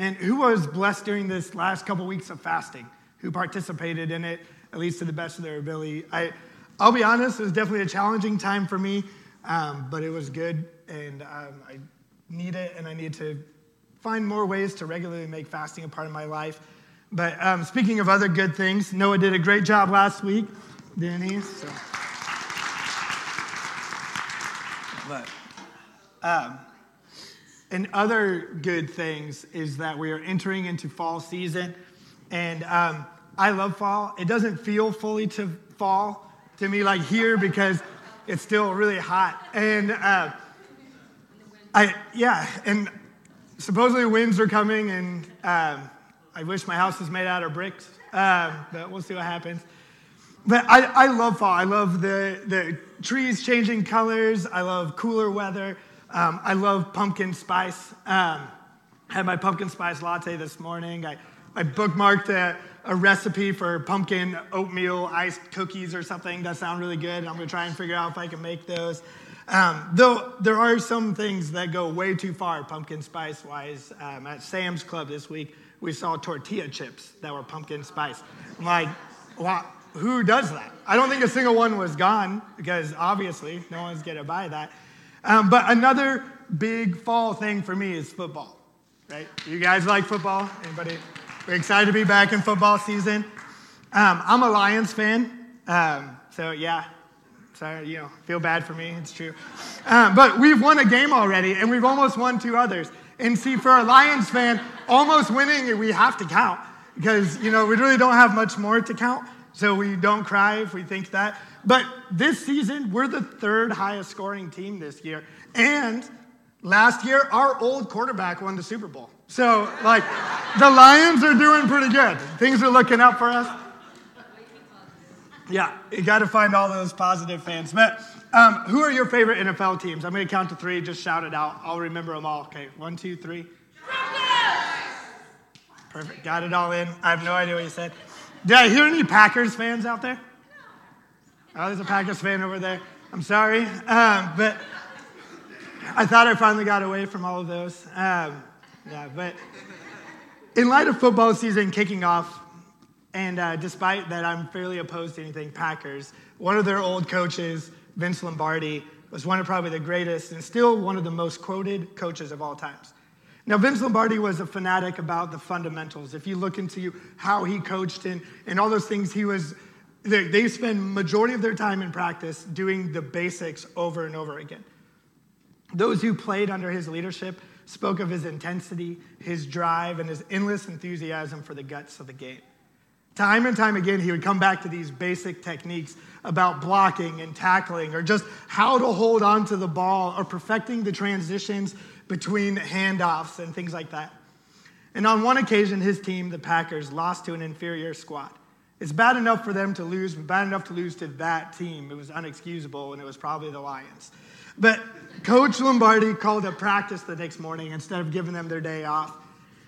Man, who was blessed during this last couple weeks of fasting? Who participated in it, at least to the best of their ability? I, I'll be honest, it was definitely a challenging time for me, um, but it was good, and um, I need it, and I need to find more ways to regularly make fasting a part of my life. But um, speaking of other good things, Noah did a great job last week, didn't he? So. But, um, and other good things is that we are entering into fall season. And um, I love fall. It doesn't feel fully to fall to me like here because it's still really hot. And uh, I, yeah, and supposedly winds are coming, and um, I wish my house was made out of bricks, um, but we'll see what happens. But I, I love fall. I love the, the trees changing colors. I love cooler weather. Um, I love pumpkin spice. Um, had my pumpkin spice latte this morning. I, I bookmarked a, a recipe for pumpkin oatmeal iced cookies or something that sound really good. I'm going to try and figure out if I can make those. Um, though there are some things that go way too far pumpkin spice wise. Um, at Sam's Club this week, we saw tortilla chips that were pumpkin spice. I'm like, who does that? I don't think a single one was gone because obviously no one's to buy that. Um, but another big fall thing for me is football, right? You guys like football? Anybody? We're excited to be back in football season. Um, I'm a Lions fan, um, so yeah. Sorry, you know, feel bad for me. It's true. Um, but we've won a game already, and we've almost won two others. And see, for a Lions fan, almost winning, we have to count because you know we really don't have much more to count. So we don't cry if we think that. But this season, we're the third highest scoring team this year. And last year, our old quarterback won the Super Bowl. So, like, the Lions are doing pretty good. Things are looking up for us. Yeah, you got to find all those positive fans. But um, who are your favorite NFL teams? I'm going to count to three. Just shout it out. I'll remember them all. Okay, one, two, three. Perfect. Got it all in. I have no idea what you said. Did I hear any Packers fans out there? Oh, there's a Packers fan over there. I'm sorry. Um, but I thought I finally got away from all of those. Um, yeah, but in light of football season kicking off, and uh, despite that I'm fairly opposed to anything Packers, one of their old coaches, Vince Lombardi, was one of probably the greatest and still one of the most quoted coaches of all times. Now, Vince Lombardi was a fanatic about the fundamentals. If you look into how he coached and, and all those things, he was they, spend majority of their time in practice doing the basics over and over again. Those who played under his leadership spoke of his intensity, his drive, and his endless enthusiasm for the guts of the game. Time and time again, he would come back to these basic techniques about blocking and tackling, or just how to hold on to the ball, or perfecting the transitions between handoffs and things like that. And on one occasion, his team, the Packers, lost to an inferior squad. It's bad enough for them to lose, but bad enough to lose to that team. It was unexcusable, and it was probably the Lions. But Coach Lombardi called a practice the next morning instead of giving them their day off.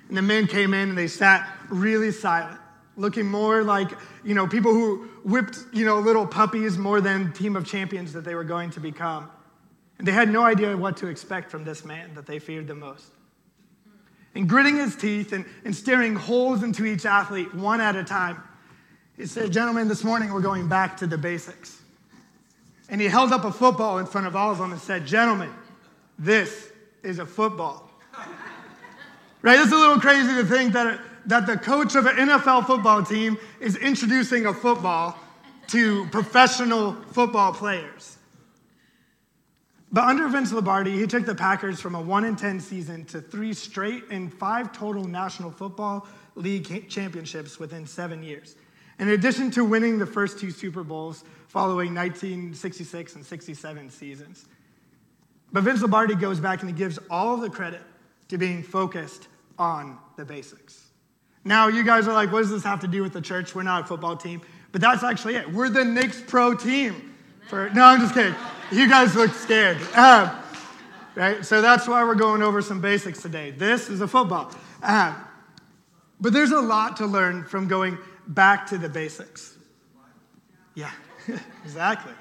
And the men came in and they sat really silent, looking more like, you know, people who whipped, you know, little puppies more than team of champions that they were going to become. And they had no idea what to expect from this man that they feared the most. And gritting his teeth and, and staring holes into each athlete one at a time, he said, Gentlemen, this morning we're going back to the basics. And he held up a football in front of all of them and said, Gentlemen, this is a football. right? It's a little crazy to think that, that the coach of an NFL football team is introducing a football to professional football players. But under Vince Lombardi, he took the Packers from a 1 in 10 season to three straight and five total National Football League championships within seven years. In addition to winning the first two Super Bowls following 1966 and 67 seasons. But Vince Lombardi goes back and he gives all the credit to being focused on the basics. Now, you guys are like, what does this have to do with the church? We're not a football team. But that's actually it. We're the Knicks pro team. For, no, I'm just kidding. You guys look scared. Um, right? So that's why we're going over some basics today. This is a football. Um, but there's a lot to learn from going back to the basics. Yeah, exactly.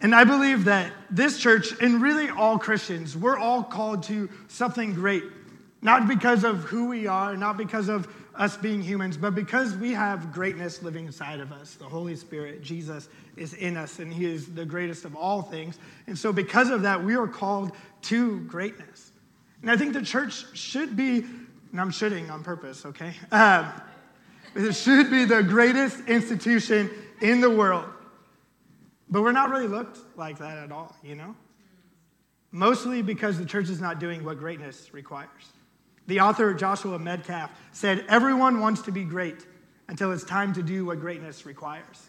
And I believe that this church, and really all Christians, we're all called to something great. Not because of who we are, not because of us being humans, but because we have greatness living inside of us. The Holy Spirit, Jesus, is in us, and He is the greatest of all things. And so, because of that, we are called to greatness. And I think the church should be, and I'm shooting on purpose, okay? Um, it should be the greatest institution in the world. But we're not really looked like that at all, you know? Mostly because the church is not doing what greatness requires. The author Joshua Medcalf said, Everyone wants to be great until it's time to do what greatness requires.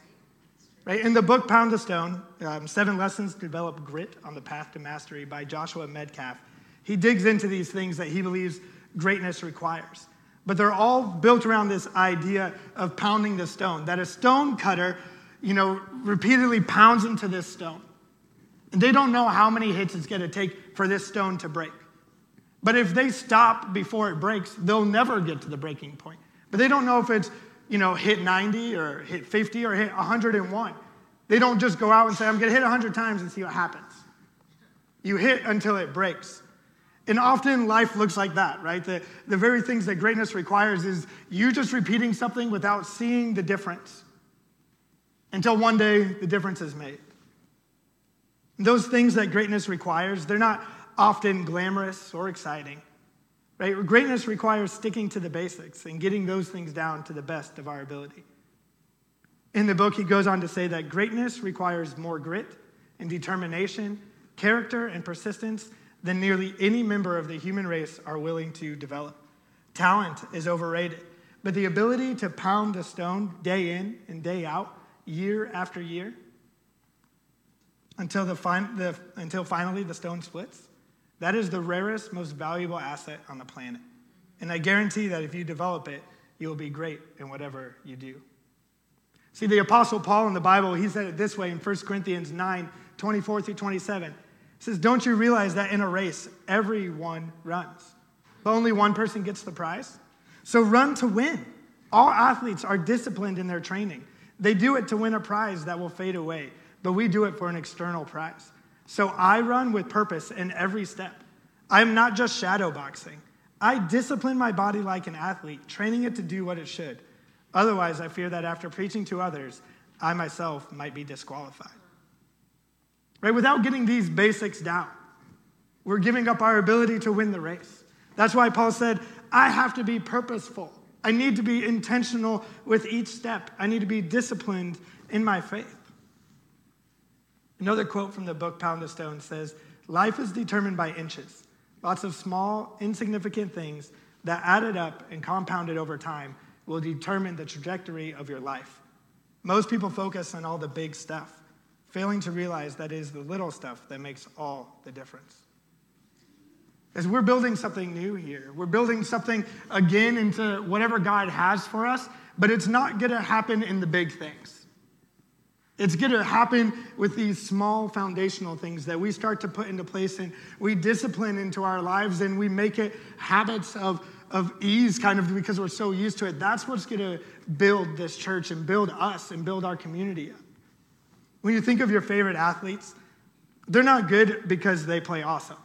Right? In the book Pound the Stone, um, Seven Lessons to Develop Grit on the Path to Mastery by Joshua Medcalf, he digs into these things that he believes greatness requires. But they're all built around this idea of pounding the stone, that a stone cutter, you know, repeatedly pounds into this stone. And they don't know how many hits it's going to take for this stone to break. But if they stop before it breaks, they'll never get to the breaking point. But they don't know if it's, you know, hit 90 or hit 50 or hit 101. They don't just go out and say, I'm going to hit 100 times and see what happens. You hit until it breaks. And often life looks like that, right? The, the very things that greatness requires is you just repeating something without seeing the difference until one day the difference is made. Those things that greatness requires, they're not often glamorous or exciting. Right? Greatness requires sticking to the basics and getting those things down to the best of our ability. In the book, he goes on to say that greatness requires more grit and determination, character, and persistence than nearly any member of the human race are willing to develop. Talent is overrated, but the ability to pound the stone day in and day out, year after year, until, the, fin- the, until finally the stone splits, that is the rarest, most valuable asset on the planet. And I guarantee that if you develop it, you'll be great in whatever you do. See, the Apostle Paul in the Bible, he said it this way in 1 Corinthians 9 24 through 27. Says, Don't you realize that in a race, everyone runs, but only one person gets the prize? So run to win. All athletes are disciplined in their training. They do it to win a prize that will fade away, but we do it for an external prize. So I run with purpose in every step. I'm not just shadow boxing. I discipline my body like an athlete, training it to do what it should. Otherwise, I fear that after preaching to others, I myself might be disqualified. Right? Without getting these basics down, we're giving up our ability to win the race. That's why Paul said, I have to be purposeful. I need to be intentional with each step. I need to be disciplined in my faith. Another quote from the book Pound of Stone says, Life is determined by inches, lots of small, insignificant things that added up and compounded over time will determine the trajectory of your life. Most people focus on all the big stuff, failing to realize that it is the little stuff that makes all the difference. As we're building something new here, we're building something again into whatever God has for us, but it's not going to happen in the big things. It's going to happen with these small foundational things that we start to put into place and we discipline into our lives and we make it habits of, of ease, kind of because we're so used to it. That's what's going to build this church and build us and build our community up. When you think of your favorite athletes, they're not good because they play awesome.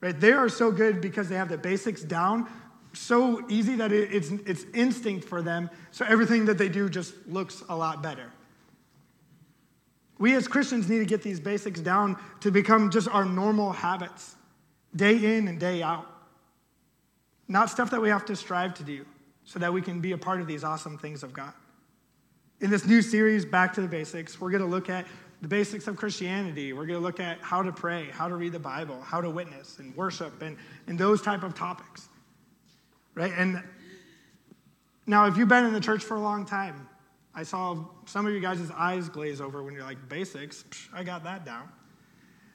Right? They are so good because they have the basics down so easy that it's, it's instinct for them. So everything that they do just looks a lot better. We as Christians need to get these basics down to become just our normal habits, day in and day out. Not stuff that we have to strive to do so that we can be a part of these awesome things of God. In this new series, Back to the Basics, we're going to look at the basics of Christianity. We're going to look at how to pray, how to read the Bible, how to witness and worship, and, and those type of topics. Right? And now, if you've been in the church for a long time, I saw some of you guys' eyes glaze over when you're like, basics, Psh, I got that down.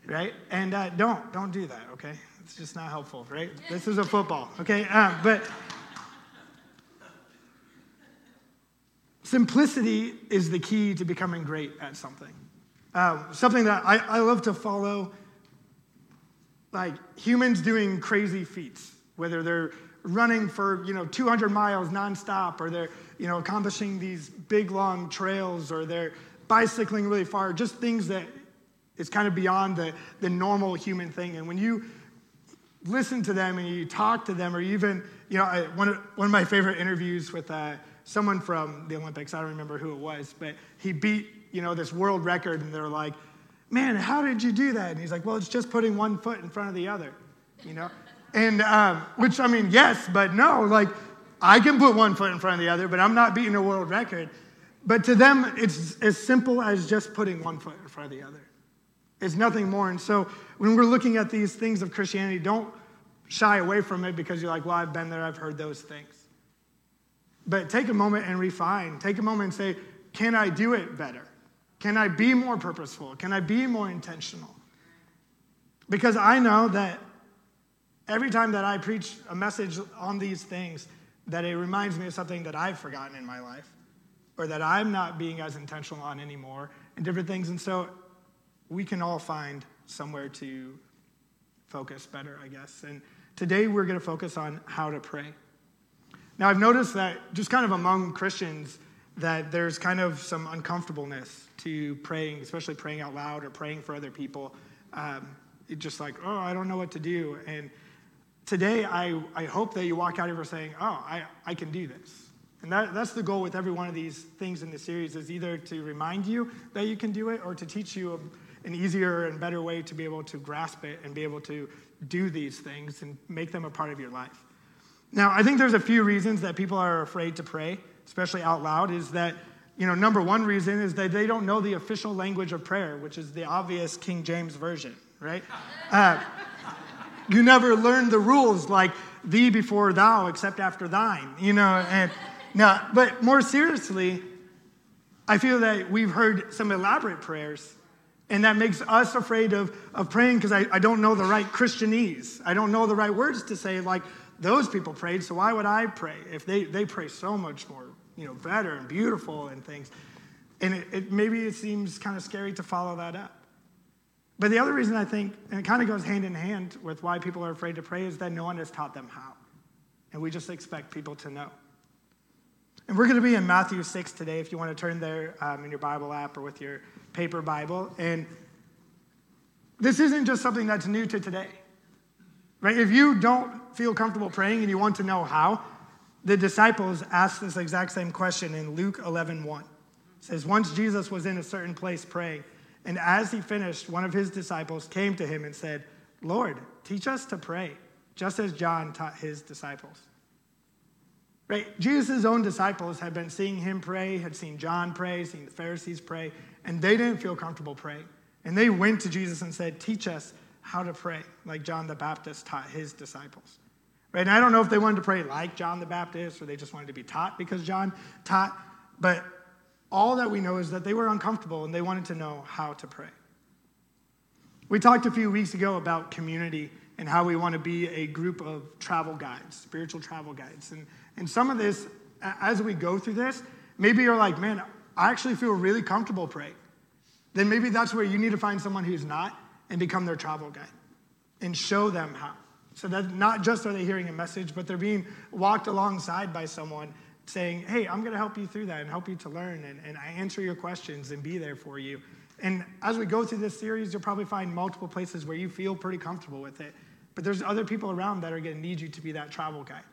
Right? And uh, don't, don't do that, okay? It's just not helpful, right? This is a football, okay? Uh, but simplicity is the key to becoming great at something. Uh, something that I, I love to follow, like humans doing crazy feats, whether they're running for you know 200 miles nonstop, or they're you know accomplishing these big long trails, or they're bicycling really far. Just things that is kind of beyond the, the normal human thing. And when you listen to them and you talk to them, or even, you know, I, one, of, one of my favorite interviews with uh, someone from the Olympics, I don't remember who it was, but he beat, you know, this world record, and they're like, man, how did you do that? And he's like, well, it's just putting one foot in front of the other, you know? And, um, which, I mean, yes, but no, like, I can put one foot in front of the other, but I'm not beating a world record. But to them, it's as simple as just putting one foot in front of the other. It's nothing more. And so when we're looking at these things of Christianity, don't shy away from it because you're like, well, I've been there, I've heard those things. But take a moment and refine. Take a moment and say, can I do it better? Can I be more purposeful? Can I be more intentional? Because I know that every time that I preach a message on these things, that it reminds me of something that I've forgotten in my life or that I'm not being as intentional on anymore and different things. And so we can all find somewhere to focus better, I guess. And today we're going to focus on how to pray. Now, I've noticed that just kind of among Christians, that there's kind of some uncomfortableness to praying, especially praying out loud or praying for other people. Um, it's just like, oh, I don't know what to do. And today, I, I hope that you walk out of here saying, oh, I, I can do this. And that, that's the goal with every one of these things in the series is either to remind you that you can do it or to teach you a, an easier and better way to be able to grasp it and be able to do these things and make them a part of your life. Now, I think there's a few reasons that people are afraid to pray, especially out loud, is that you know, number one reason is that they don't know the official language of prayer, which is the obvious King James Version, right? Uh, you never learn the rules like thee before thou, except after thine, you know. And now, but more seriously, I feel that we've heard some elaborate prayers, and that makes us afraid of, of praying because I, I don't know the right Christianese. I don't know the right words to say, like those people prayed, so why would I pray if they, they pray so much more you know, better and beautiful and things. And it, it, maybe it seems kind of scary to follow that up. But the other reason I think, and it kind of goes hand in hand with why people are afraid to pray, is that no one has taught them how. And we just expect people to know. And we're going to be in Matthew 6 today, if you want to turn there um, in your Bible app or with your paper Bible. And this isn't just something that's new to today, right? If you don't feel comfortable praying and you want to know how, the disciples asked this exact same question in Luke 11 1. It says, Once Jesus was in a certain place praying, and as he finished, one of his disciples came to him and said, Lord, teach us to pray, just as John taught his disciples. Right? Jesus' own disciples had been seeing him pray, had seen John pray, seen the Pharisees pray, and they didn't feel comfortable praying. And they went to Jesus and said, Teach us how to pray, like John the Baptist taught his disciples. Right? And I don't know if they wanted to pray like John the Baptist or they just wanted to be taught because John taught, but all that we know is that they were uncomfortable and they wanted to know how to pray. We talked a few weeks ago about community and how we want to be a group of travel guides, spiritual travel guides. And, and some of this, as we go through this, maybe you're like, man, I actually feel really comfortable praying. Then maybe that's where you need to find someone who's not and become their travel guide and show them how. So that not just are they hearing a message, but they're being walked alongside by someone saying, Hey, I'm going to help you through that and help you to learn and, and I answer your questions and be there for you. And as we go through this series, you'll probably find multiple places where you feel pretty comfortable with it. But there's other people around that are going to need you to be that travel guide.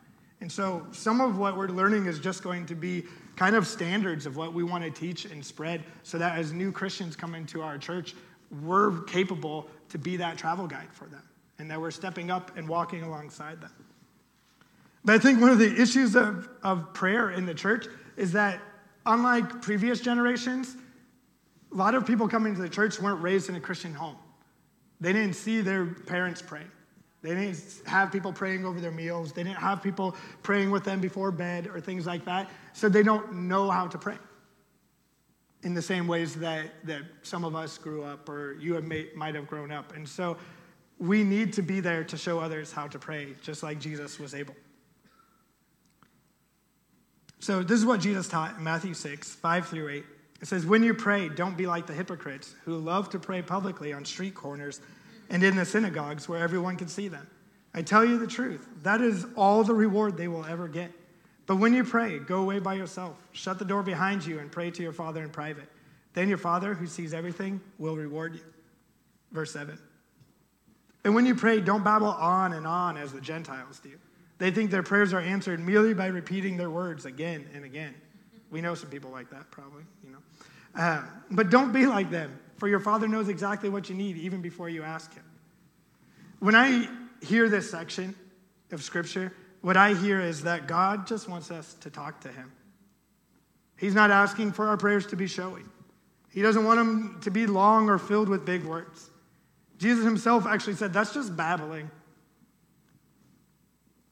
And so some of what we're learning is just going to be kind of standards of what we want to teach and spread so that as new Christians come into our church, we're capable to be that travel guide for them and that we're stepping up and walking alongside them. But I think one of the issues of, of prayer in the church is that, unlike previous generations, a lot of people coming to the church weren't raised in a Christian home. They didn't see their parents praying. They didn't have people praying over their meals. They didn't have people praying with them before bed or things like that. So they don't know how to pray in the same ways that, that some of us grew up or you have may, might have grown up. And so we need to be there to show others how to pray, just like Jesus was able. So, this is what Jesus taught in Matthew 6, 5 through 8. It says, When you pray, don't be like the hypocrites who love to pray publicly on street corners and in the synagogues where everyone can see them. I tell you the truth, that is all the reward they will ever get. But when you pray, go away by yourself, shut the door behind you, and pray to your Father in private. Then your Father, who sees everything, will reward you. Verse 7. And when you pray, don't babble on and on as the Gentiles do. They think their prayers are answered merely by repeating their words again and again. We know some people like that, probably, you know. Uh, but don't be like them, for your Father knows exactly what you need even before you ask Him. When I hear this section of Scripture, what I hear is that God just wants us to talk to Him. He's not asking for our prayers to be showy, He doesn't want them to be long or filled with big words. Jesus Himself actually said, That's just babbling.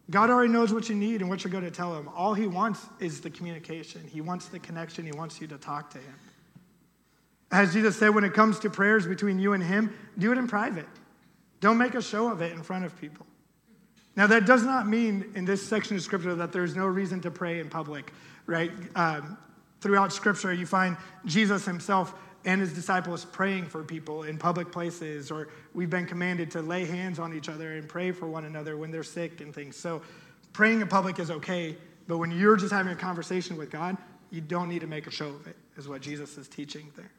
God already knows what you need and what you're going to tell Him. All He wants is the communication, He wants the connection, He wants you to talk to Him. As Jesus said, when it comes to prayers between you and Him, do it in private. Don't make a show of it in front of people. Now, that does not mean in this section of Scripture that there's no reason to pray in public, right? Um, throughout Scripture, you find Jesus himself and his disciples praying for people in public places, or we've been commanded to lay hands on each other and pray for one another when they're sick and things. So, praying in public is okay, but when you're just having a conversation with God, you don't need to make a show of it, is what Jesus is teaching there.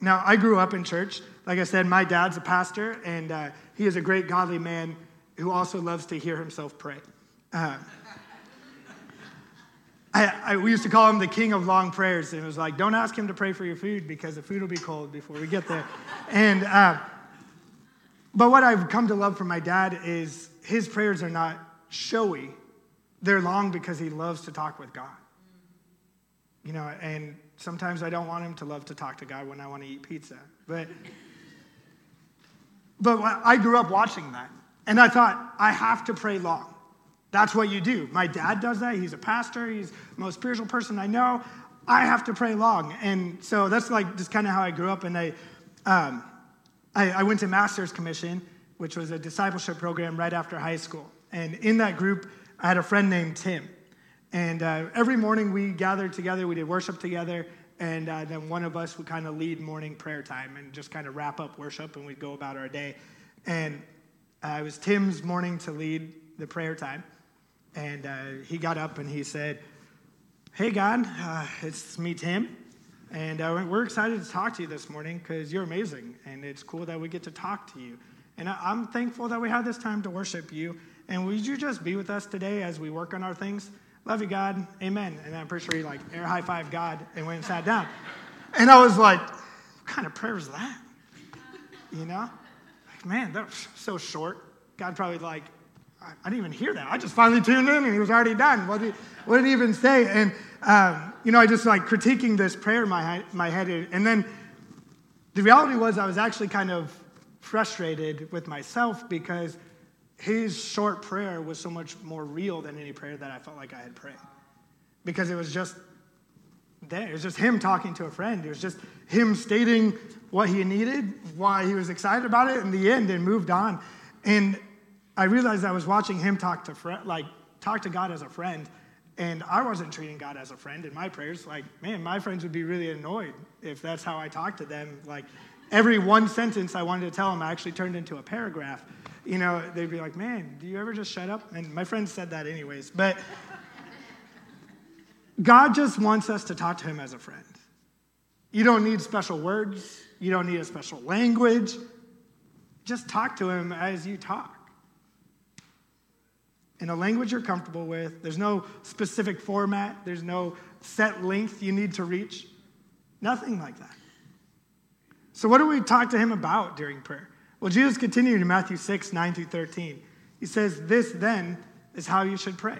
Now, I grew up in church. Like I said, my dad's a pastor, and uh, he is a great godly man who also loves to hear himself pray. Uh, I, I, we used to call him the king of long prayers, and it was like, don't ask him to pray for your food because the food will be cold before we get there. and uh, but what I've come to love from my dad is his prayers are not showy; they're long because he loves to talk with God. You know, and Sometimes I don't want him to love to talk to God when I want to eat pizza. But, but I grew up watching that. And I thought, I have to pray long. That's what you do. My dad does that. He's a pastor, he's the most spiritual person I know. I have to pray long. And so that's like just kind of how I grew up. And I, um, I, I went to Master's Commission, which was a discipleship program right after high school. And in that group, I had a friend named Tim. And uh, every morning we gathered together, we did worship together, and uh, then one of us would kind of lead morning prayer time and just kind of wrap up worship, and we'd go about our day. And uh, it was Tim's morning to lead the prayer time, and uh, he got up and he said, Hey, God, uh, it's me, Tim. And uh, we're excited to talk to you this morning because you're amazing, and it's cool that we get to talk to you. And I'm thankful that we have this time to worship you. And would you just be with us today as we work on our things? Love you, God. Amen. And I'm pretty sure he like air high five God and went and sat down. And I was like, what kind of prayer is that? You know? Man, that was so short. God probably like, I, I, didn't even hear that. I just finally tuned in and he was already done. What did, what did he even say? And, um, you know, I just like critiquing this prayer in my, my head. And then the reality was I was actually kind of frustrated with myself because his short prayer was so much more real than any prayer that I felt like I had prayed. Because it was just there. It was just him talking to a friend. It was just him stating what he needed, why he was excited about it in the end, and moved on. And I realized I was watching him talk to fr- like talk to God as a friend, and I wasn't treating God as a friend in my prayers. Like, man, my friends would be really annoyed if that's how I talked to them. Like, every one sentence I wanted to tell them, I actually turned into a paragraph you know, they'd be like, man, do you ever just shut up? And my friend said that anyways. But God just wants us to talk to him as a friend. You don't need special words, you don't need a special language. Just talk to him as you talk. In a language you're comfortable with, there's no specific format, there's no set length you need to reach. Nothing like that. So, what do we talk to him about during prayer? Well, Jesus continued in Matthew 6, 9 through 13. He says, This then is how you should pray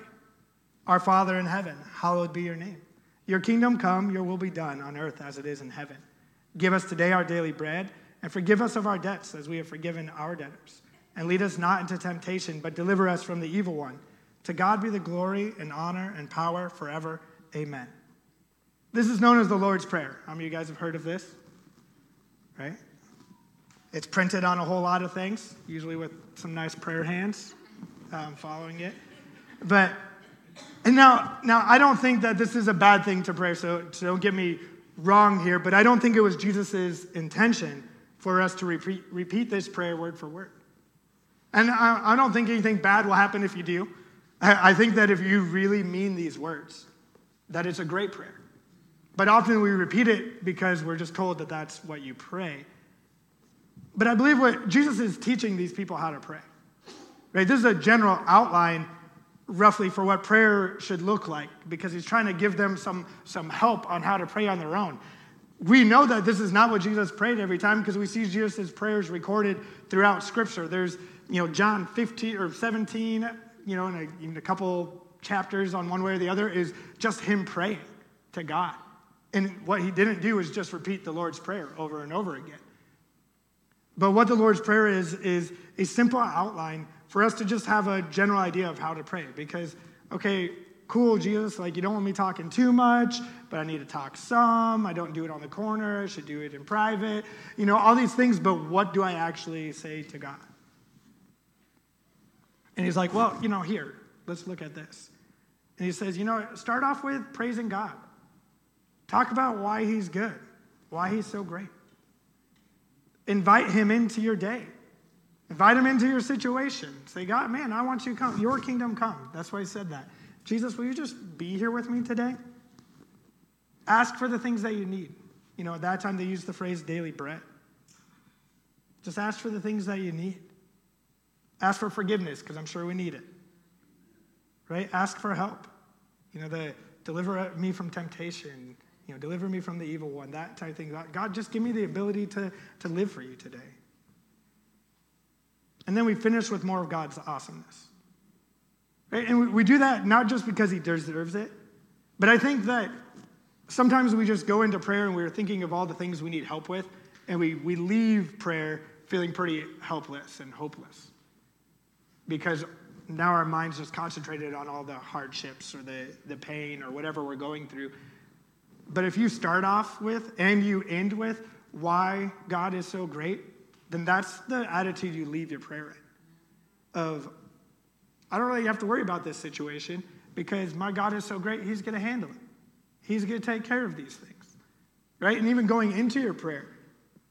Our Father in heaven, hallowed be your name. Your kingdom come, your will be done on earth as it is in heaven. Give us today our daily bread, and forgive us of our debts as we have forgiven our debtors. And lead us not into temptation, but deliver us from the evil one. To God be the glory and honor and power forever. Amen. This is known as the Lord's Prayer. How many of you guys have heard of this? Right? It's printed on a whole lot of things, usually with some nice prayer hands um, following it. But and now, now I don't think that this is a bad thing to pray. So, so don't get me wrong here. But I don't think it was Jesus' intention for us to repeat, repeat this prayer word for word. And I, I don't think anything bad will happen if you do. I, I think that if you really mean these words, that it's a great prayer. But often we repeat it because we're just told that that's what you pray. But I believe what Jesus is teaching these people how to pray. Right? This is a general outline roughly for what prayer should look like because he's trying to give them some, some help on how to pray on their own. We know that this is not what Jesus prayed every time because we see Jesus' prayers recorded throughout Scripture. There's, you know, John 15 or 17, you know, in a, in a couple chapters on one way or the other is just him praying to God. And what he didn't do is just repeat the Lord's Prayer over and over again. But what the Lord's Prayer is, is a simple outline for us to just have a general idea of how to pray. Because, okay, cool, Jesus, like you don't want me talking too much, but I need to talk some. I don't do it on the corner. I should do it in private. You know, all these things, but what do I actually say to God? And he's like, well, you know, here, let's look at this. And he says, you know, start off with praising God. Talk about why he's good, why he's so great. Invite him into your day. Invite him into your situation. Say, God, man, I want you to come. Your kingdom come. That's why he said that. Jesus, will you just be here with me today? Ask for the things that you need. You know, at that time they used the phrase daily bread. Just ask for the things that you need. Ask for forgiveness, because I'm sure we need it. Right? Ask for help. You know, the deliver me from temptation, you know, deliver me from the evil one, that type of thing. God, just give me the ability to, to live for you today. And then we finish with more of God's awesomeness. Right? And we do that not just because he deserves it, but I think that sometimes we just go into prayer and we're thinking of all the things we need help with, and we, we leave prayer feeling pretty helpless and hopeless. Because now our mind's just concentrated on all the hardships or the, the pain or whatever we're going through. But if you start off with and you end with why God is so great, then that's the attitude you leave your prayer in. Of, I don't really have to worry about this situation because my God is so great, He's going to handle it. He's going to take care of these things. Right? And even going into your prayer,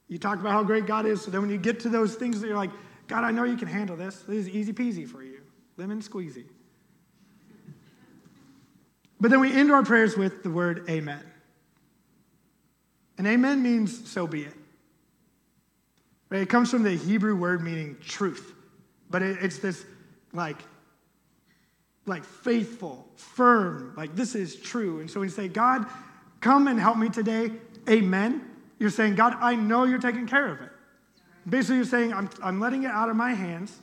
you talk about how great God is. So then when you get to those things that you're like, God, I know you can handle this. This is easy peasy for you. Lemon squeezy. But then we end our prayers with the word amen. And amen means so be it. It comes from the Hebrew word meaning truth. But it, it's this like, like faithful, firm, like this is true. And so when you say, God, come and help me today, amen, you're saying, God, I know you're taking care of it. Basically, you're saying, I'm, I'm letting it out of my hands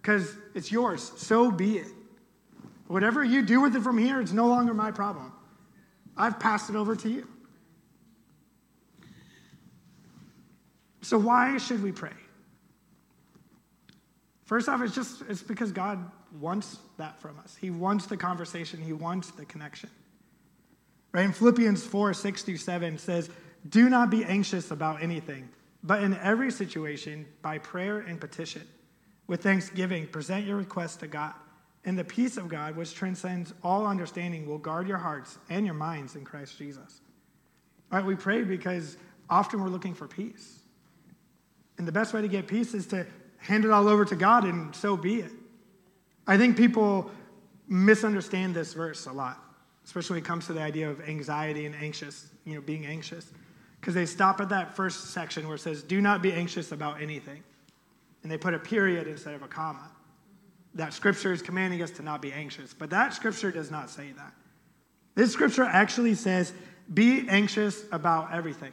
because it's yours. So be it. Whatever you do with it from here, it's no longer my problem. I've passed it over to you. So, why should we pray? First off, it's just it's because God wants that from us. He wants the conversation, He wants the connection. Right? In Philippians 4 6 through 7 says, Do not be anxious about anything, but in every situation, by prayer and petition, with thanksgiving, present your requests to God. And the peace of God, which transcends all understanding, will guard your hearts and your minds in Christ Jesus. All right, we pray because often we're looking for peace. And the best way to get peace is to hand it all over to God and so be it. I think people misunderstand this verse a lot, especially when it comes to the idea of anxiety and anxious, you know, being anxious. Because they stop at that first section where it says, do not be anxious about anything. And they put a period instead of a comma. That scripture is commanding us to not be anxious. But that scripture does not say that. This scripture actually says, be anxious about everything.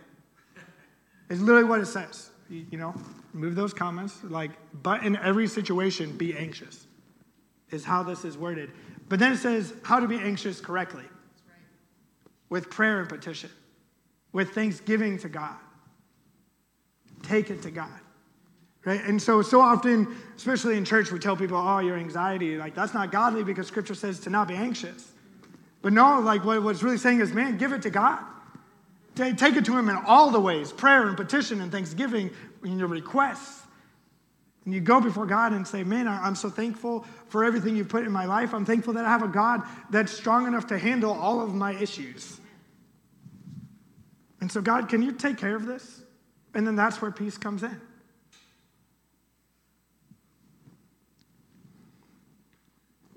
It's literally what it says you know, move those comments. Like, but in every situation, be anxious, is how this is worded. But then it says how to be anxious correctly with prayer and petition, with thanksgiving to God. Take it to God. Right? And so, so often, especially in church, we tell people, oh, your anxiety, like that's not godly because scripture says to not be anxious. But no, like what, what's really saying is, man, give it to God. Take it to Him in all the ways prayer and petition and thanksgiving in your requests. And you go before God and say, Man, I'm so thankful for everything you've put in my life. I'm thankful that I have a God that's strong enough to handle all of my issues. And so, God, can you take care of this? And then that's where peace comes in.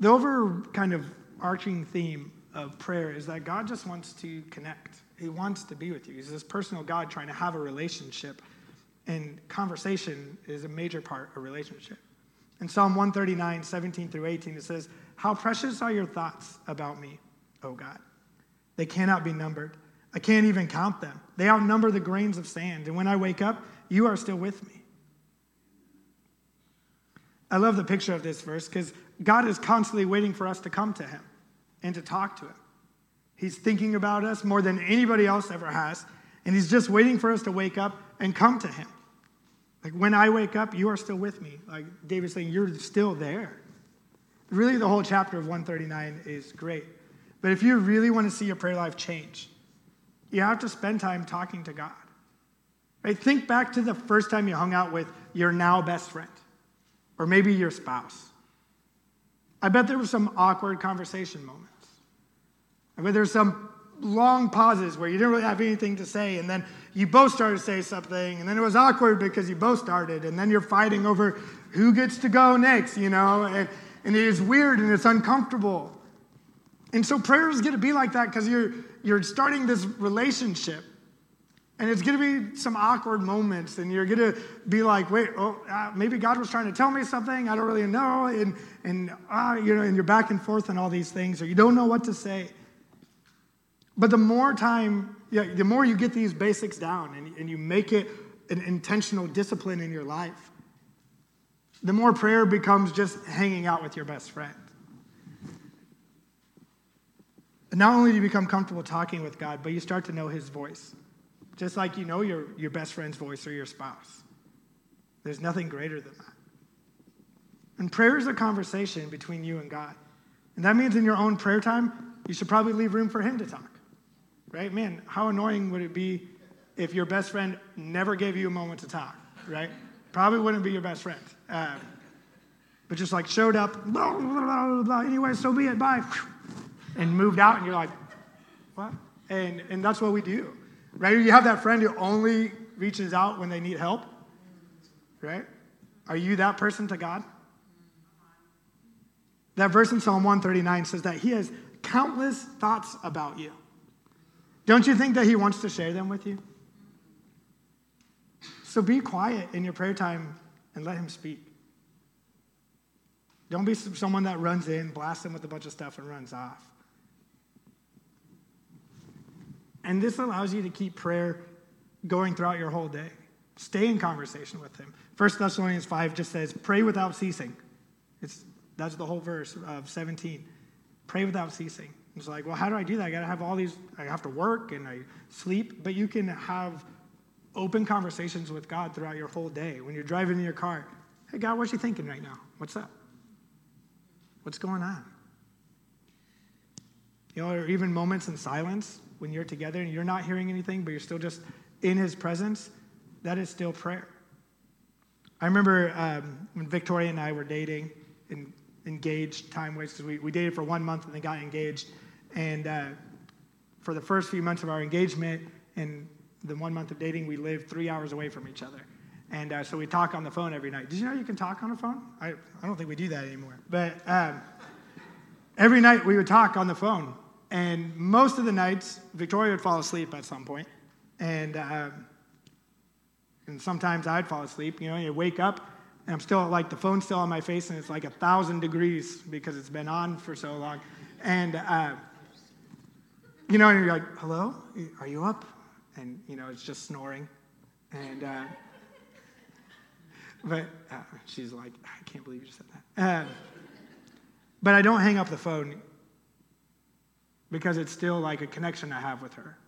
The over kind of arching theme of prayer is that God just wants to connect. He wants to be with you. He's this personal God trying to have a relationship And conversation is a major part of relationship. In Psalm 139, 17 through 18, it says, How precious are your thoughts about me, O God. They cannot be numbered. I can't even count them. They outnumber the grains of sand. And when I wake up, you are still with me. I love the picture of this verse because God is constantly waiting for us to come to Him and to talk to Him. He's thinking about us more than anybody else ever has. And He's just waiting for us to wake up and come to Him. Like when I wake up, you are still with me. Like David's saying, you're still there. Really, the whole chapter of 139 is great. But if you really want to see your prayer life change, you have to spend time talking to God. Right? Think back to the first time you hung out with your now best friend, or maybe your spouse. I bet there were some awkward conversation moments. I bet there's some long pauses where you didn't really have anything to say, and then you both started to say something, and then it was awkward because you both started, and then you're fighting over who gets to go next, you know, and, and it is weird and it's uncomfortable. And so prayer is going to be like that because you're, you're starting this relationship. And it's going to be some awkward moments, and you're going to be like, wait, oh, uh, maybe God was trying to tell me something. I don't really know. And, and uh, you know, and you're back and forth on all these things, or you don't know what to say. But the more time, yeah, the more you get these basics down and, and you make it an intentional discipline in your life, the more prayer becomes just hanging out with your best friend. And not only do you become comfortable talking with God, but you start to know his voice, just like you know your, your best friend's voice or your spouse. There's nothing greater than that. And prayer is a conversation between you and God. And that means in your own prayer time, you should probably leave room for him to talk right? Man, how annoying would it be if your best friend never gave you a moment to talk, right? Probably wouldn't be your best friend. Uh, but just like showed up, blah, blah, blah, blah, anyway, so be it, bye, and moved out, and you're like, what? And, and that's what we do, right? You have that friend who only reaches out when they need help, right? Are you that person to God? That verse in Psalm 139 says that He has countless thoughts about you. Don't you think that He wants to share them with you? So be quiet in your prayer time and let Him speak. Don't be someone that runs in, blasts Him with a bunch of stuff, and runs off. And this allows you to keep prayer going throughout your whole day. Stay in conversation with Him. 1 Thessalonians 5 just says, pray without ceasing. It's, that's the whole verse of 17. Pray without ceasing. It's like, well, how do I do that? I got to have all these, I have to work and I sleep, but you can have open conversations with God throughout your whole day. When you're driving in your car, hey, God, what's you thinking right now? What's up? What's going on? You know, or even moments in silence when you're together and you're not hearing anything, but you're still just in His presence, that is still prayer. I remember um, when Victoria and I were dating engaged time wise because we, we dated for one month and then got engaged. And uh, for the first few months of our engagement and the one month of dating, we lived three hours away from each other. And uh, so we talk on the phone every night. Did you know you can talk on the phone? I, I don't think we do that anymore. But um, every night we would talk on the phone. And most of the nights, Victoria would fall asleep at some point. And, uh, and sometimes I'd fall asleep. You know, you wake up, and I'm still like the phone's still on my face, and it's like a thousand degrees because it's been on for so long. And uh, you know, and you're like, hello, are you up? And, you know, it's just snoring. And, uh, but uh, she's like, I can't believe you just said that. Uh, but I don't hang up the phone because it's still like a connection I have with her.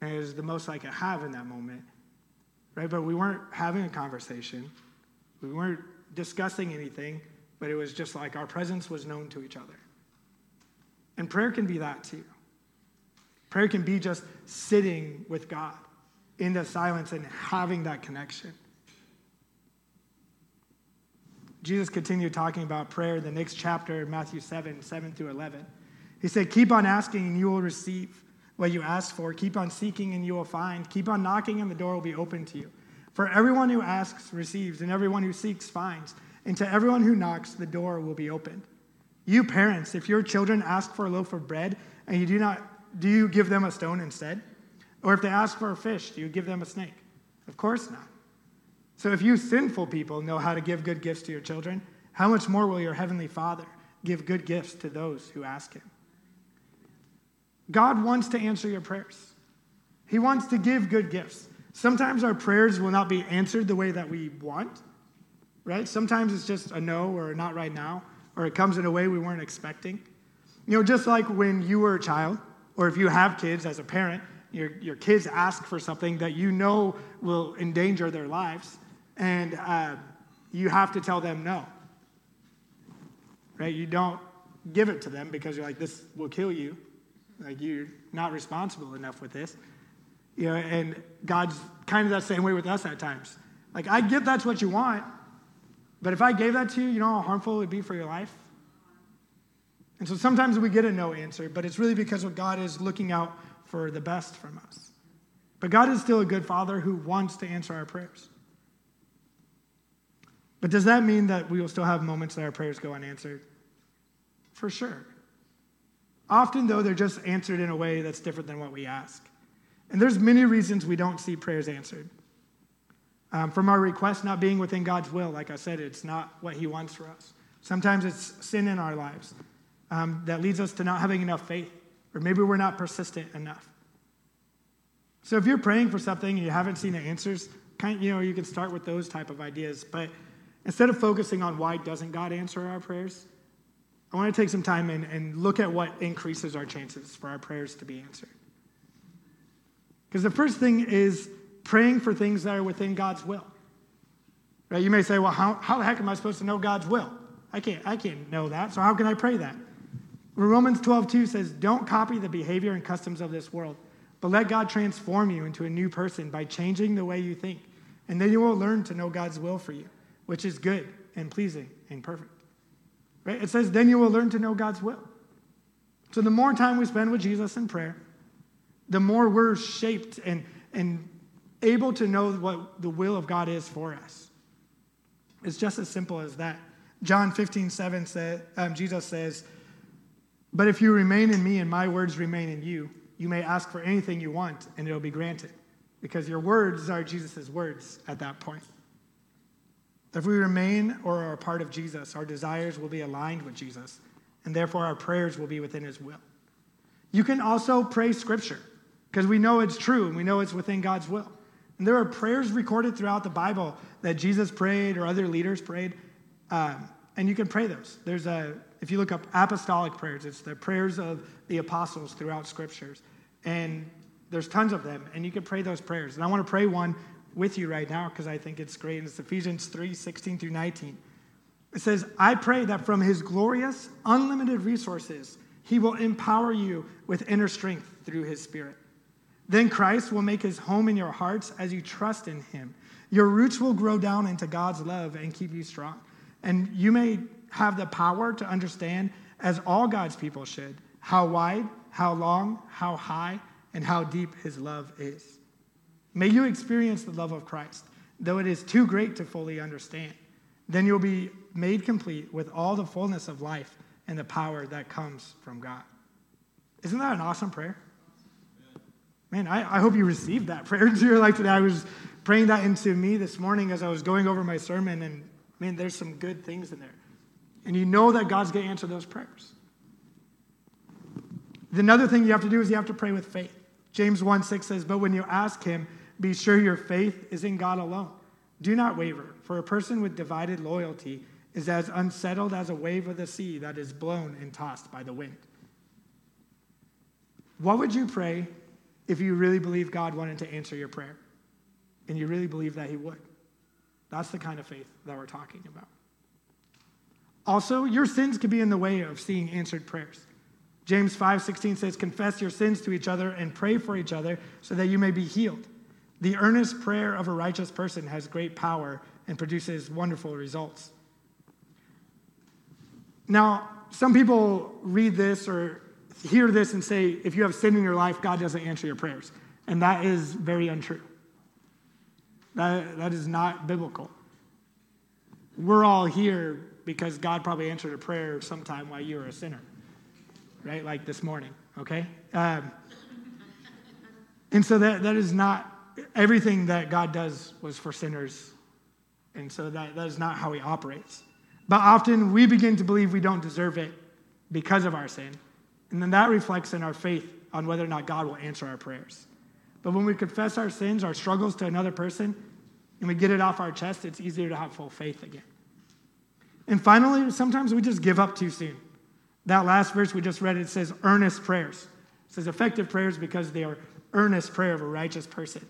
And it is the most I could have in that moment. Right? But we weren't having a conversation. We weren't discussing anything, but it was just like our presence was known to each other. And prayer can be that too. Prayer can be just sitting with God in the silence and having that connection. Jesus continued talking about prayer in the next chapter, Matthew 7 7 through 11. He said, Keep on asking and you will receive what you ask for. Keep on seeking and you will find. Keep on knocking and the door will be open to you. For everyone who asks receives, and everyone who seeks finds. And to everyone who knocks, the door will be opened. You parents, if your children ask for a loaf of bread and you do not do you give them a stone instead? Or if they ask for a fish, do you give them a snake? Of course not. So if you sinful people know how to give good gifts to your children, how much more will your heavenly Father give good gifts to those who ask him? God wants to answer your prayers. He wants to give good gifts. Sometimes our prayers will not be answered the way that we want, right? Sometimes it's just a no or a not right now, or it comes in a way we weren't expecting. You know, just like when you were a child, or if you have kids as a parent, your, your kids ask for something that you know will endanger their lives, and uh, you have to tell them no. Right? You don't give it to them because you're like, this will kill you. Like, you're not responsible enough with this. You know, and God's kind of that same way with us at times. Like, I get that's what you want, but if I gave that to you, you know how harmful it would be for your life? And so sometimes we get a no answer, but it's really because what God is looking out for the best from us. But God is still a good father who wants to answer our prayers. But does that mean that we will still have moments that our prayers go unanswered? For sure. Often, though, they're just answered in a way that's different than what we ask. And there's many reasons we don't see prayers answered. Um, from our request not being within God's will, like I said, it's not what He wants for us. Sometimes it's sin in our lives um, that leads us to not having enough faith, or maybe we're not persistent enough. So if you're praying for something and you haven't seen the answers, kind you know, you can start with those type of ideas. But instead of focusing on why doesn't God answer our prayers, I want to take some time and, and look at what increases our chances for our prayers to be answered. Because the first thing is praying for things that are within God's will. Right? You may say, well, how, how the heck am I supposed to know God's will? I can't, I can't know that, so how can I pray that? Romans 12, 2 says, Don't copy the behavior and customs of this world, but let God transform you into a new person by changing the way you think. And then you will learn to know God's will for you, which is good and pleasing and perfect. Right? It says, Then you will learn to know God's will. So the more time we spend with Jesus in prayer, the more we're shaped and, and able to know what the will of God is for us. It's just as simple as that. John 15, 7 says, um, Jesus says, But if you remain in me and my words remain in you, you may ask for anything you want and it'll be granted. Because your words are Jesus' words at that point. If we remain or are a part of Jesus, our desires will be aligned with Jesus, and therefore our prayers will be within his will. You can also pray scripture because we know it's true and we know it's within God's will. And there are prayers recorded throughout the Bible that Jesus prayed or other leaders prayed, um, and you can pray those. There's a, if you look up apostolic prayers, it's the prayers of the apostles throughout scriptures, and there's tons of them, and you can pray those prayers. And I want to pray one with you right now because I think it's great. And it's Ephesians 3 16 through 19. It says, I pray that from his glorious, unlimited resources, he will empower you with inner strength through his spirit then Christ will make his home in your hearts as you trust in him. Your roots will grow down into God's love and keep you strong. And you may have the power to understand, as all God's people should, how wide, how long, how high, and how deep his love is. May you experience the love of Christ, though it is too great to fully understand. Then you'll be made complete with all the fullness of life and the power that comes from God. Isn't that an awesome prayer? Man, I, I hope you received that prayer into your life today. I was praying that into me this morning as I was going over my sermon, and man, there's some good things in there. And you know that God's going to answer those prayers. The another thing you have to do is you have to pray with faith. James 1 6 says, But when you ask him, be sure your faith is in God alone. Do not waver, for a person with divided loyalty is as unsettled as a wave of the sea that is blown and tossed by the wind. What would you pray if you really believe God wanted to answer your prayer and you really believe that He would. That's the kind of faith that we're talking about. Also, your sins could be in the way of seeing answered prayers. James 5:16 says, "Confess your sins to each other and pray for each other so that you may be healed." The earnest prayer of a righteous person has great power and produces wonderful results. Now, some people read this or hear this and say, if you have sin in your life, God doesn't answer your prayers. And that is very untrue. That, that is not biblical. We're all here because God probably answered a prayer sometime while you were a sinner, right? Like this morning, okay? Um, and so that, that is not everything that God does was for sinners And so that, that is not how he operates. But often we begin to believe we don't deserve it because of our sin. And then that reflects in our faith on whether or not God will answer our prayers. But when we confess our sins, our struggles to another person, and we get it off our chest, it's easier to have full faith again. And finally, sometimes we just give up too soon. That last verse we just read, it says earnest prayers. It says effective prayers because they are earnest prayer of a righteous person.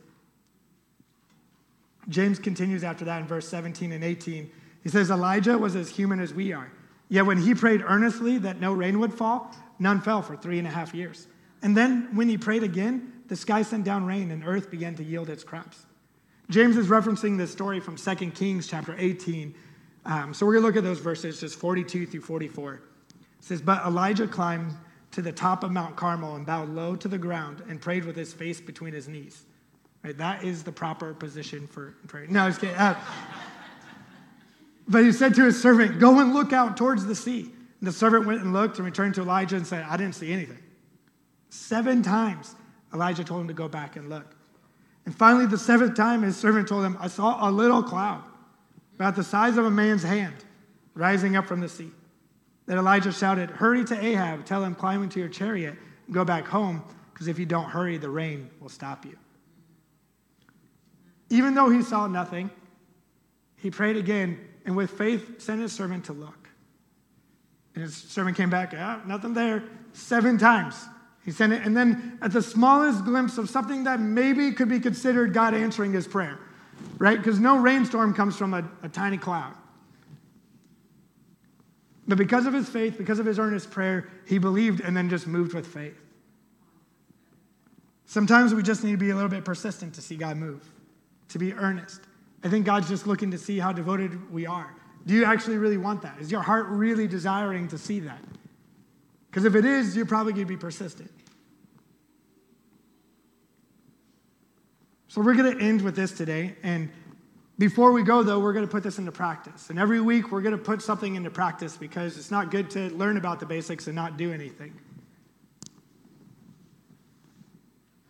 James continues after that in verse 17 and 18. He says, Elijah was as human as we are. Yet when he prayed earnestly that no rain would fall, none fell for three and a half years. And then when he prayed again, the sky sent down rain and earth began to yield its crops. James is referencing this story from 2 Kings chapter 18. Um, so we're going to look at those verses, just 42 through 44. It says, But Elijah climbed to the top of Mount Carmel and bowed low to the ground and prayed with his face between his knees. Right? That is the proper position for prayer. No, I was kidding. Uh, but he said to his servant, Go and look out towards the sea. And the servant went and looked and returned to Elijah and said, I didn't see anything. Seven times Elijah told him to go back and look. And finally, the seventh time, his servant told him, I saw a little cloud about the size of a man's hand rising up from the sea. Then Elijah shouted, Hurry to Ahab, tell him, climb into your chariot and go back home, because if you don't hurry, the rain will stop you. Even though he saw nothing, he prayed again and with faith sent his servant to look. And his servant came back, ah, nothing there, seven times. He sent it, and then at the smallest glimpse of something that maybe could be considered God answering his prayer, right? Because no rainstorm comes from a, a tiny cloud. But because of his faith, because of his earnest prayer, he believed and then just moved with faith. Sometimes we just need to be a little bit persistent to see God move, to be earnest. I think God's just looking to see how devoted we are. Do you actually really want that? Is your heart really desiring to see that? Because if it is, you're probably going to be persistent. So we're going to end with this today. And before we go, though, we're going to put this into practice. And every week, we're going to put something into practice because it's not good to learn about the basics and not do anything.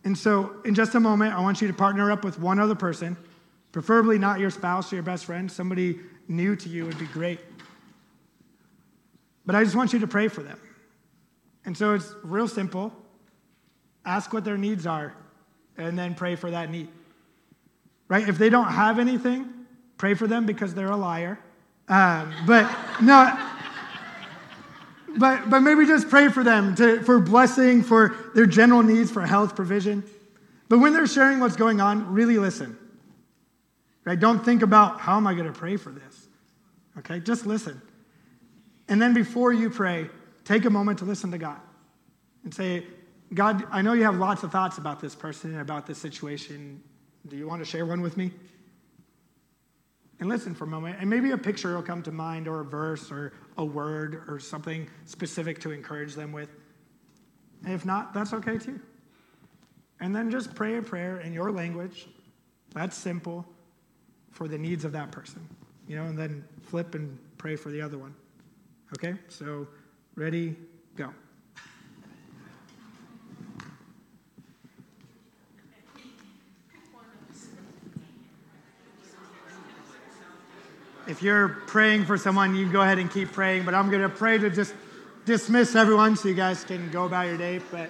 And so, in just a moment, I want you to partner up with one other person Preferably not your spouse or your best friend, somebody new to you would be great. But I just want you to pray for them. And so it's real simple. Ask what their needs are and then pray for that need. Right? If they don't have anything, pray for them because they're a liar. Um, but no, but, but maybe just pray for them to, for blessing, for their general needs, for health provision. But when they're sharing what's going on, really listen. Right? Don't think about how am I going to pray for this. Okay? Just listen. And then before you pray, take a moment to listen to God and say, God, I know you have lots of thoughts about this person and about this situation. Do you want to share one with me? And listen for a moment. And maybe a picture will come to mind, or a verse, or a word, or something specific to encourage them with. And if not, that's okay too. And then just pray a prayer in your language. That's simple for the needs of that person, you know, and then flip and pray for the other one. Okay? So, ready, go. If you're praying for someone, you can go ahead and keep praying, but I'm going to pray to just dismiss everyone so you guys can go about your day. But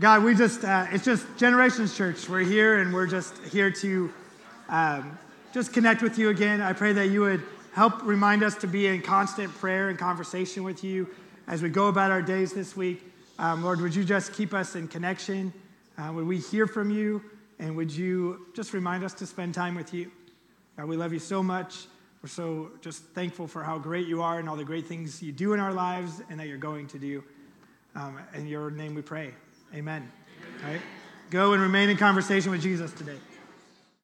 God, we just, uh, it's just Generations Church. We're here and we're just here to um, just connect with you again. I pray that you would help remind us to be in constant prayer and conversation with you as we go about our days this week. Um, Lord, would you just keep us in connection? Uh, would we hear from you? And would you just remind us to spend time with you? God, we love you so much. We're so just thankful for how great you are and all the great things you do in our lives and that you're going to do. Um, in your name we pray. Amen. Amen. All right? Go and remain in conversation with Jesus today.